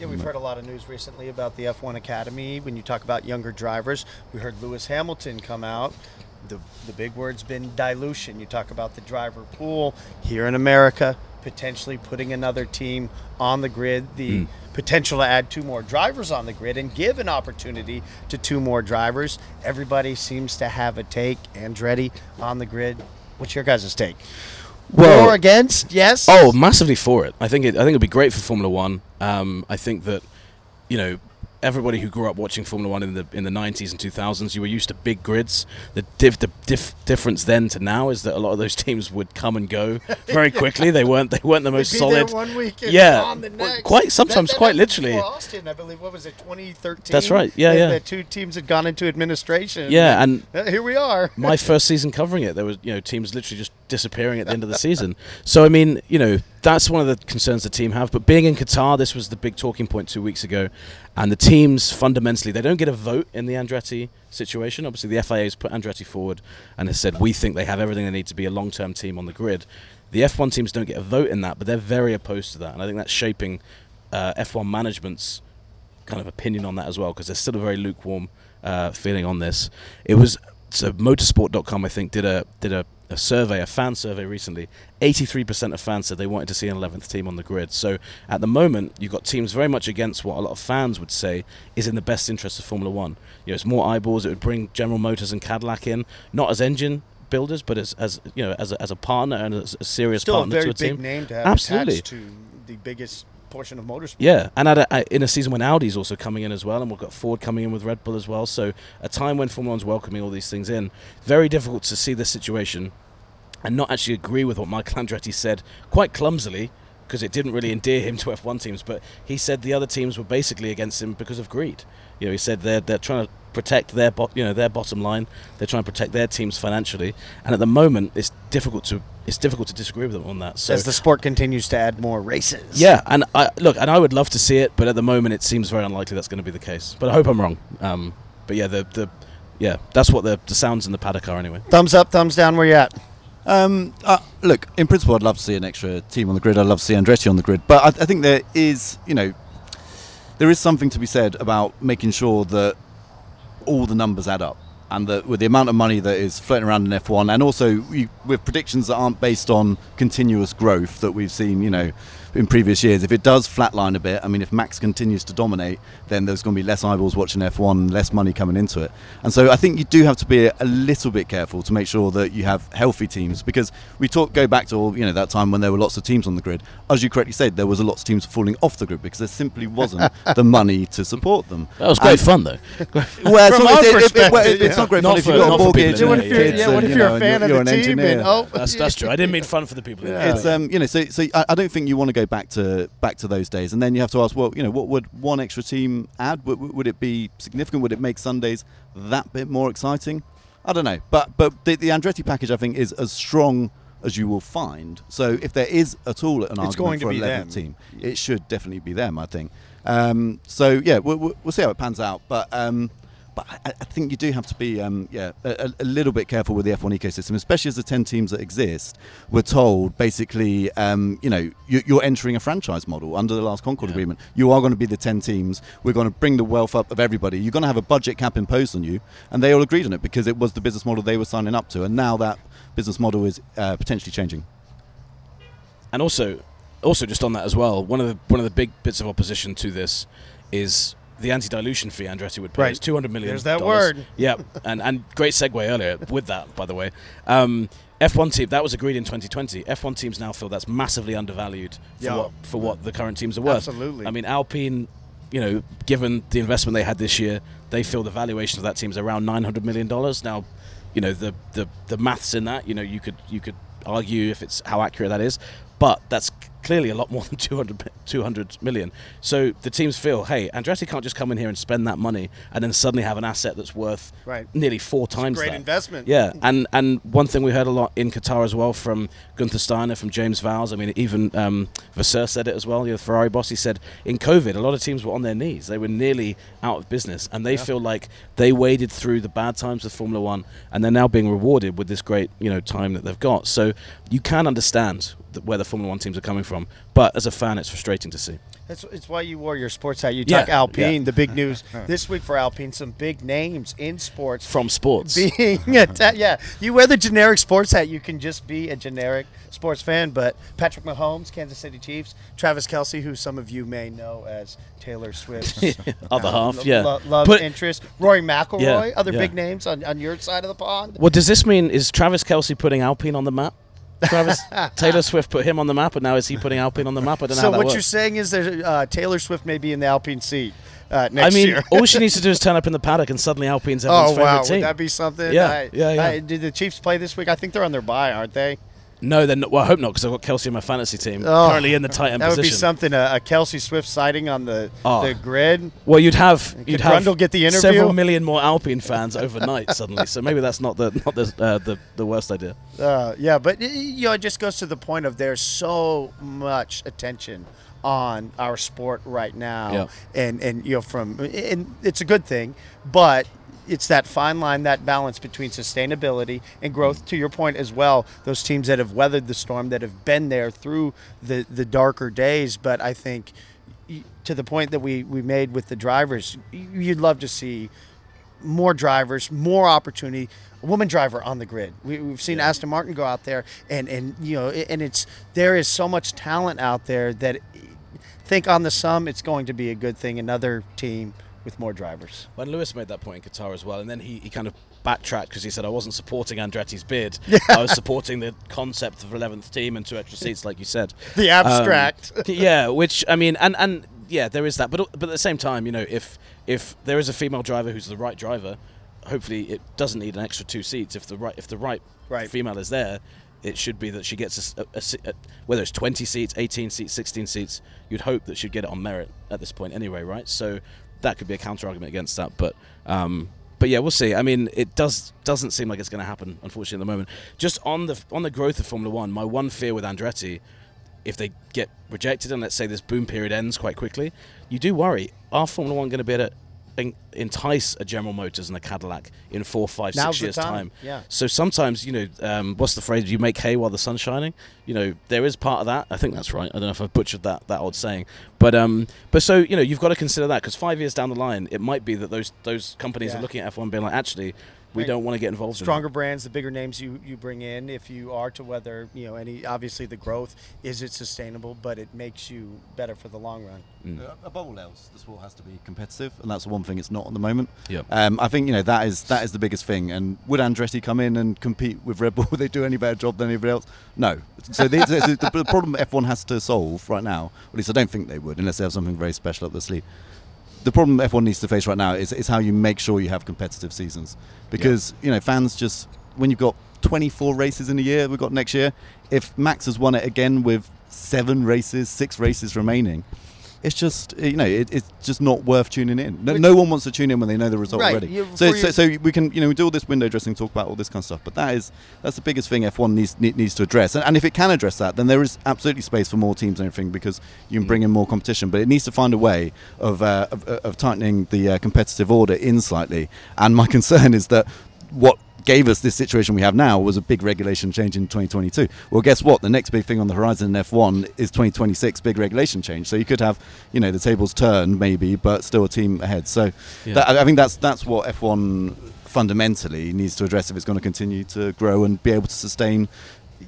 Yeah, we've heard a lot of news recently about the F1 Academy. When you talk about younger drivers, we heard Lewis Hamilton come out. The, the big word's been dilution. You talk about the driver pool here in America, potentially putting another team on the grid, the hmm. potential to add two more drivers on the grid and give an opportunity to two more drivers. Everybody seems to have a take. Andretti on the grid. What's your guys' take? Well- or against? Yes. Oh, massively for it. I think it. I think it'd be great for Formula One. Um, I think that, you know, everybody who grew up watching Formula One in the in the 90s and 2000s, you were used to big grids. The diff, the diff, difference then to now is that a lot of those teams would come and go very quickly. they weren't they weren't the most solid. one week yeah, on the next. quite sometimes That- that quite literally. Austin, I believe. What was it, 2013? That's right. Yeah, yeah. The two teams had gone into administration. Yeah, and Uh, here we are. my first season covering it, there was you know teams literally just disappearing at the end of the season. So I mean, you know, that's one of the concerns the team have. But being in Qatar, this was the big talking point two weeks ago, and the teams fundamentally they don't get a vote in the Andretti situation. Obviously, the FIA has put Andretti forward and has said we think they have everything they need to be a long-term team on the grid. The F1 teams don't get a vote in that, but they're very opposed to that, and I think that's shaping uh, F1 management's kind of opinion on that as well because there's still a very lukewarm uh, feeling on this. It was so motorsport.com I think did a did a, a survey, a fan survey recently. 83% of fans said they wanted to see an 11th team on the grid. So at the moment, you've got teams very much against what a lot of fans would say is in the best interest of Formula One. You know, it's more eyeballs. It would bring General Motors and Cadillac in, not as engine builders, but as, as you know, as a, as a partner and as a serious Still a partner very to a big team. name to have Absolutely. to the biggest portion of motorsport. Yeah, and a, a- in a season when Audi's also coming in as well, and we've got Ford coming in with Red Bull as well. So a time when Formula One's welcoming all these things in. Very difficult to see this situation and not actually agree with what Michael Andretti said quite clumsily because it didn't really endear him to F1 teams. But he said the other teams were basically against him because of greed. You know, he said they're they're trying to protect their bo- you know their bottom line. They're trying to protect their teams financially, and at the moment it's difficult to it's difficult to disagree with them on that. So As the sport continues to add more races. yeah, and I look, and I would love to see it, but at the moment it seems very unlikely that's going to be the case. But I hope I'm wrong. Um, But yeah, the the yeah, that's what the, the sounds in the paddock are anyway. Thumbs up, thumbs down. Where you at? Um, uh, look, in principle, I'd love to see an extra team on the grid. I'd love to see Andretti on the grid, but I, I think there is, you know, there is something to be said about making sure that all the numbers add up, and that with the amount of money that is floating around in F1, and also you, with predictions that aren't based on continuous growth that we've seen, you know, in previous years, if it does flatline a bit, I mean, if Max continues to dominate, then there's going to be less eyeballs watching F1, less money coming into it. And so I think you do have to be a little bit careful to make sure that you have healthy teams because we talk go back to all, you know, that time when there were lots of teams on the grid. As you correctly said, there was a lot of teams falling off the grid because there simply wasn't the money to support them. That was great And- fun though. Well, From not, our it- it- it- perspective, it's yeah. not great Not fun if you've got a mortgage people and in the- kids yeah, what and, if you you're know, a and fan of you're the an team and oh, That's that's true. I didn't mean fun for the people. in the It's um, you know, so so I, I don't think you want to go back to back to those days, and then you have to ask, well, you know, what would one extra team add? Would, would it be significant? Would it make Sundays that bit more exciting? I don't know, but but the, the Andretti package I think is as strong as you will find. So if there is at all an argument going to for a 11th team, it should definitely be them. I think. Um, so yeah, we'll, we'll we'll see how it pans out, but. Um, but I, I think you do have to be, um, yeah, a, a little bit careful with the F1 ecosystem, especially as the ten teams that exist. We're told basically, um, you know, you, you're entering a franchise model under the last Concord agreement. You are going to be the ten teams. We're going to bring the wealth up of everybody. You're going to have a budget cap imposed on you, and they all agreed on it because it was the business model they were signing up to, and now that business model is uh, potentially changing. And also, also just on that as well, one of the one of the big bits of opposition to this is the anti-dilution fee Andretti would pay. Right. It's two hundred million. There's that word. Yeah, and and great segue earlier with that, by the way. Um, F1 team that was agreed in 2020. F1 teams now feel that's massively undervalued for Yeah. what for what the current teams are worth. Absolutely. I mean, Alpine, you know, given the investment they had this year, they feel the valuation of that team is around 900 million dollars. Now, you know, the the the maths in that, you know, you could you could argue if it's how accurate that is, but that's clearly a lot more than 200, 200 million. So the teams feel, hey, Andretti can't just come in here and spend that money and then suddenly have an asset that's worth Right. nearly four times great that. investment. Yeah, and and one thing we heard a lot in Qatar as well from Gunther Steiner, from James Vowles. I mean, even um, Vasseur said it as well. The Ferrari boss, he said in COVID, a lot of teams were on their knees. They were nearly out of business, and they feel like they waded through the bad times of Formula One, and they're now being rewarded with this great you know time that they've got. So you can understand where the Formula One teams are coming from, but as a fan, it's frustrating to see. That's it's why you wore your sports hat. You Yeah, talk Alpine. yeah. The big news this week for Alpine. Some big names in sports From sports, being atta- yeah. You wear the generic sports hat. You can just be a generic sports fan. But Patrick Mahomes, Kansas City Chiefs, Travis Kelce, who some of you may know as Taylor Swift, Other half, lo- yeah. lo- love Put- interest, Rory McIlroy, Yeah, other yeah. big names on, on your side of the pond. What does this mean? Is Travis Kelce putting Alpine on the map? Travis Taylor Swift put him on the map, and now is he putting Alpine on the map? I don't know So what works. you're saying is that uh, Taylor Swift may be in the Alpine seat uh, next year. I mean, all she needs to do is turn up in the paddock, and suddenly Alpine's everyone's Oh favorite wow, team. would that be something? Yeah, I- yeah, yeah. I- did the Chiefs play this week? I think they're on their bye, aren't they? No, then well, I hope not, because I've got Kelce in my fantasy team, Oh, currently in the tight end That would be something. A, a Kelce Swift sighting on the Oh. the grid. well, you'd have you'd have Brundle get the interview? several million more Alpine fans overnight suddenly. So maybe that's not the not the uh, the, the worst idea. Uh, yeah, but you know, it just goes to the point of there's so much attention on our sport right now, Yeah. and and you know from and it's a good thing, but it's that fine line, that balance between sustainability and growth. To your point as well, those teams that have weathered the storm, that have been there through the the darker days, but I think to the point that we we made with the drivers, you'd love to see more drivers, more opportunity. A woman driver on the grid. We, we've seen Aston Martin go out there, and and you know, and it's there is so much talent out there that think on the sum, it's going to be a good thing. Another team with more drivers. When Lewis made that point in Qatar as well, and then he, he kind of backtracked because he said I wasn't supporting Andretti's bid. I was supporting the concept of 11th team and two extra seats, like you said. The abstract. Um, yeah, which I mean, and and yeah, there is that, but but at the same time, you know, if if there is a female driver who's the right driver, hopefully it doesn't need an extra two seats. If the right if the right, Right. female is there. It should be that she gets a a, a- whether it's 20 seats, 18 seats, 16 seats. You'd hope that she'd get it on merit at this point anyway, right? So that could be a counter argument against that. But um, but yeah, we'll see. I mean, it does doesn't seem like it's going to happen, unfortunately, at the moment. Just on the on the growth of Formula One, my one fear with Andretti, if they get rejected and let's say this boom period ends quite quickly, you do worry: are Formula One going to be able to en- entice a General Motors and a Cadillac in four, five, Now's six years' time, time. yeah. So sometimes, you know, um, what's the phrase? You make hay while the sun's shining. You know, there is part of that. I think that's right. I don't know if I've butchered that that old saying, but um, but so you know, you've got to consider that because five years down the line, it might be that those those companies Yeah. are looking at F1 being like, actually, we Right. don't want to get involved. in stronger brands, the bigger names you, you bring in, if you are to weather, you know, any obviously the growth, is it sustainable? But it makes you better for the long run. Uh, above all else, the sport has to be competitive, and that's the one thing it's not at the moment. Yep. Um, I think you know that is that is the biggest thing. And would Andretti come in and compete with Red Bull? Would they do any better job than anybody else? No. So the, the, the problem F1 has to solve right now, at least I don't think they would, unless they have something very special up their sleeve. The problem F1 needs to face right now is, is how you make sure you have competitive seasons, because you know fans just when you've got 24 races in a year, we've got next year. If Max has won it again with seven races, six races remaining, it's just you know it, it's just not worth tuning in. No, no one wants to tune in when they know the result Right, already. So, so so we can you know we do all this window dressing, talk about all this kind of stuff, but that is that's the biggest thing F1 needs needs to address. And, and if it can address that, then there is absolutely space for more teams and everything because you can bring in more competition. But it needs to find a way of uh, of, of tightening the uh, competitive order in slightly. And my concern is that what gave us this situation we have now was a big regulation change in 2022. Well, guess what? The next big thing on the horizon in F1 is 2026 big regulation change. So you could have, you know, the tables turn maybe, but still a team ahead. So Yeah. that, I think that's that's what F1 fundamentally needs to address if it's going to continue to grow and be able to sustain.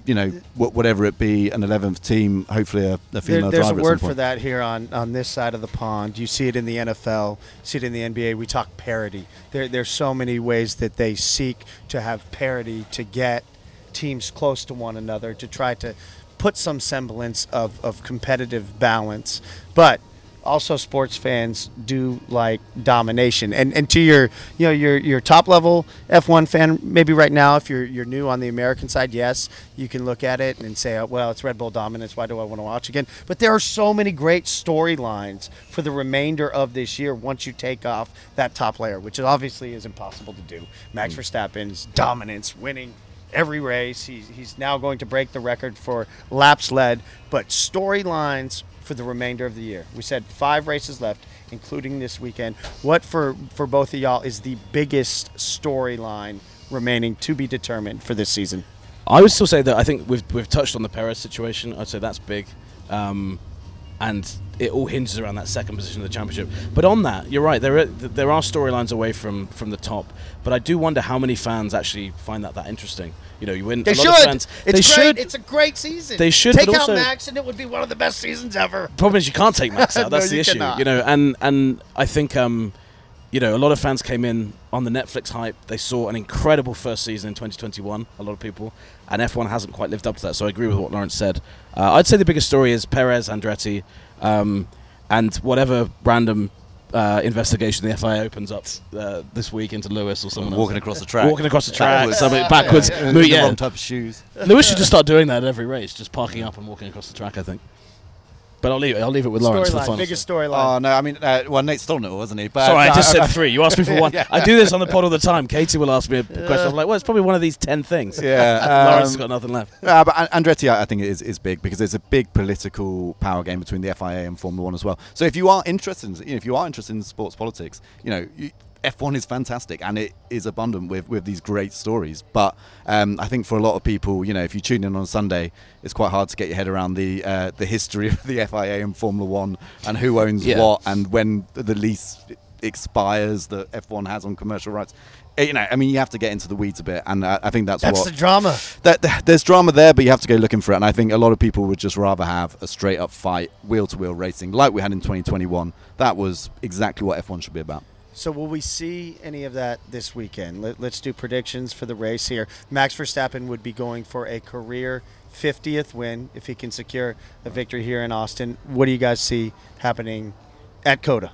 You know, whatever it be, an 11th team, hopefully a, a There, female there's a driver. at some word for that here on, on this side of the pond. You see it in the NFL, see it in the NBA. We talk parity. There, there's so many ways that they seek to have parity to get teams close to one another to try to put some semblance of, of competitive balance. But also sports fans do like domination. And and to your you know your your top level F1 fan maybe right now if you're you're new on the American side, yes, you can look at it and say, oh, well, it's Red Bull dominance. Why do I want to watch again? But there are so many great storylines for the remainder of this year once you take off that top layer, which obviously is impossible to do. Max mm. Verstappen's dominance, winning every race. He's, he's now going to break the record for laps led, but storylines for the remainder of the year. We said five races left, including this weekend. What for for both of y'all is the biggest storyline remaining to be determined for this season? I would still say that I think we've we've touched on the Perez situation. I'd say that's big, um, and it all hinges around that second position of the championship. But on that, you're right. There are there are storylines away from from the top, but I do wonder how many fans actually find that that interesting. You know, you win. They a lot should. Of fans, it's they great. should. It's a great season. They should, take out Max, and it would be one of the best seasons ever. problem is you can't take Max out. No, That's the you issue. cannot. You know, and and I think um, you know, a lot of fans came in on the Netflix hype. They saw an incredible first season in 2021. A lot of people, and F1 hasn't quite lived up to that. So I agree with what Laurence said. Uh, I'd say the biggest story is Perez, Andretti, um, and whatever random. Uh, investigation the FIA opens up uh, this week into Lewis or someone Walking else. across the track. Walking across the track, Backwards. something backwards. Yeah, yeah. wrong type of shoes. Lewis should just start doing that at every race, just parking up and walking across the track. I think. But I'll leave it. I'll leave it with Laurence for the Storyline, final. biggest Oh no, I mean, uh, well, Nate Stollner, wasn't he? But Sorry, I no, just said three. You asked me for one. Yeah. I do this on the pod all the time. Katie will ask me a question. I'm like, well, it's probably one of these ten things. Yeah, Laurence has um, got nothing left. Uh, but An- Andretti, I I think, is, is big because there's a big political power game between the FIA and Formula One as well. So if you are interested, in, you know, if you are interested in sports politics, you know, you, F1 is fantastic and it is abundant with, with these great stories. But um, I think for a lot of people, you know, if you tune in on Sunday, it's quite hard to get your head around the uh, the history of the FIA and Formula One and who owns Yeah. what and when the lease expires that F1 has on commercial rights. Uh, You know, I mean, you have to get into the weeds a bit, and uh, I think that's, That's what the drama. that, that- there's drama there, but you have to go looking for it. And I think a lot of people would just rather have a straight up fight, wheel to wheel racing, like we had in 2021. That was exactly what F1 should be about. So will we see any of that this weekend? Let, let's do predictions for the race here. Max Verstappen would be going for a career 50th win if he can secure a victory here in Austin. What do you guys see happening at COTA?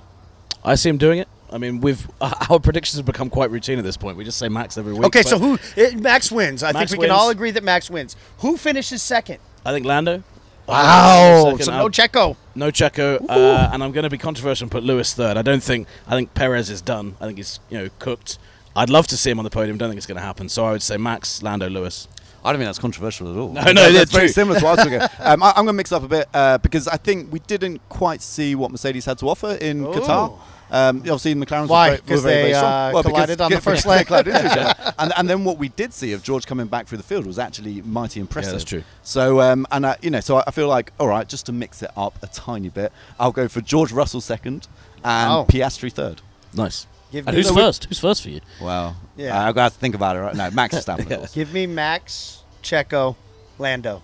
I see him doing it. I mean, we've our predictions have become quite routine at this point. We just say Max every week. Okay, so who it, Max wins? I Max think we can all agree that Max wins. Who finishes second? I think Lando. Wow, so no Checo. No Checo, uh, and I'm going to be controversial and put Lewis third. I don't think. I think Perez is done. I think he's you know cooked. I'd love to see him on the podium. Don't think it's going to happen. So I would say Max, Lando, Lewis. I don't think that's controversial at all. No, no, it's yeah, very similar to what I was talking. Um, I, I'm going to mix up a bit uh, because I think we didn't quite see what Mercedes had to offer in Oh. Qatar. Um, obviously, the McLarens Why? were very, very, very they, strong. uh, Well, because- collided on the because first leg. collided into each other. and, and then what we did see of George coming back through the field was actually mighty impressive. that's true. So, um, and uh, you know, so I- I feel like, all right, just to mix it up a tiny bit, I'll go for George Russell second and Oh. Piastri third. Nice. Give and me- who's first? Who's first for you? Well, Yeah. I've got to think about it right now. Max Verstappen. of course. Give me Max, Checo, Lando.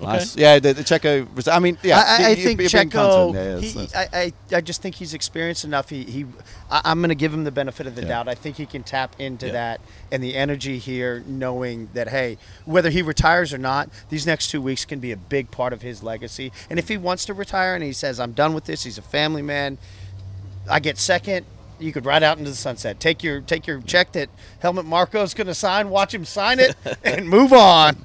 Nice. Yeah, the, the Checo. I mean, yeah. I, I, I think Checo. Yeah, yeah, he, that's- I, I, I just think he's experienced enough. He, he I, I'm going to give him the benefit of the Yeah. doubt. I think he can tap into that and the energy here, knowing that hey, whether he retires or not, these next two weeks can be a big part of his legacy. And if he wants to retire and he says I'm done with this, he's a family man. I get second. You could ride out into the sunset. Take your take your check that Helmut Marko's going to sign. Watch him sign it and move on.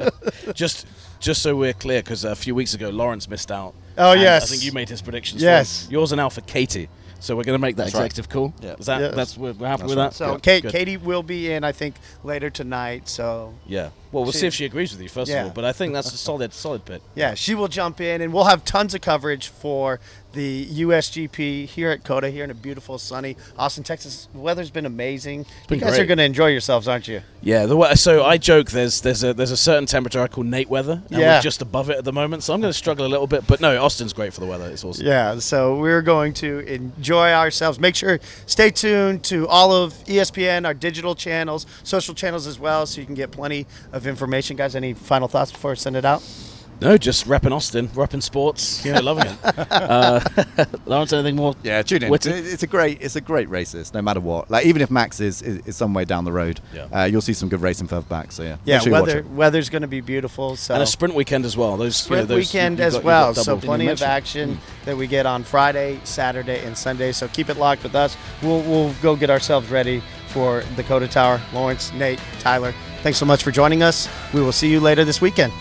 just just so we're clear, because a few weeks ago Laurence missed out. Oh, yes. I think you made his predictions. Yes. for yours are now for Katie. So we're going to make that That's right. executive call. Yeah. Is that Yes. that's we're, we're happy That's with right. that? So Yeah. Kate, Katie will be in, I think, later tonight. So Yeah. Well, we'll She- see if she agrees with you first Yeah. of all. But I think that's a solid solid pick. yeah, she will jump in, and we'll have tons of coverage for the USGP here at COTA, here in a beautiful, sunny Austin, Texas. The weather's been amazing. been you guys great. are going to enjoy yourselves, aren't you? Yeah, the we- so I joke there's there's a there's a certain temperature I call Nate weather, and Yeah. we're just above it at the moment, so I'm going to struggle a little bit. But no, Austin's great for the weather. It's awesome. Yeah, so we're going to enjoy ourselves. Make sure stay tuned to all of ESPN, our digital channels, social channels as well, so you can get plenty of information. Guys, any final thoughts before I send it out? No, just repping Austin, repping sports, you know, loving it. Uh, Laurence, anything more? Yeah, tune in. Witty? It's a great, it's a great race. This, no matter what. Like even if Max is is, is some way down the road, Yeah. uh, you'll see some good racing further back. So yeah, Yeah, sure weather weather's going to be beautiful. So And a sprint weekend as well. Those you know, those- weekend you've as got- well. So plenty of mention? action that we get on Friday, Saturday, and Sunday. So keep it locked with us. We'll we'll go get ourselves ready for COTA Tower. Laurence, Nate, Tyler, thanks so much for joining us. We will see you later this weekend.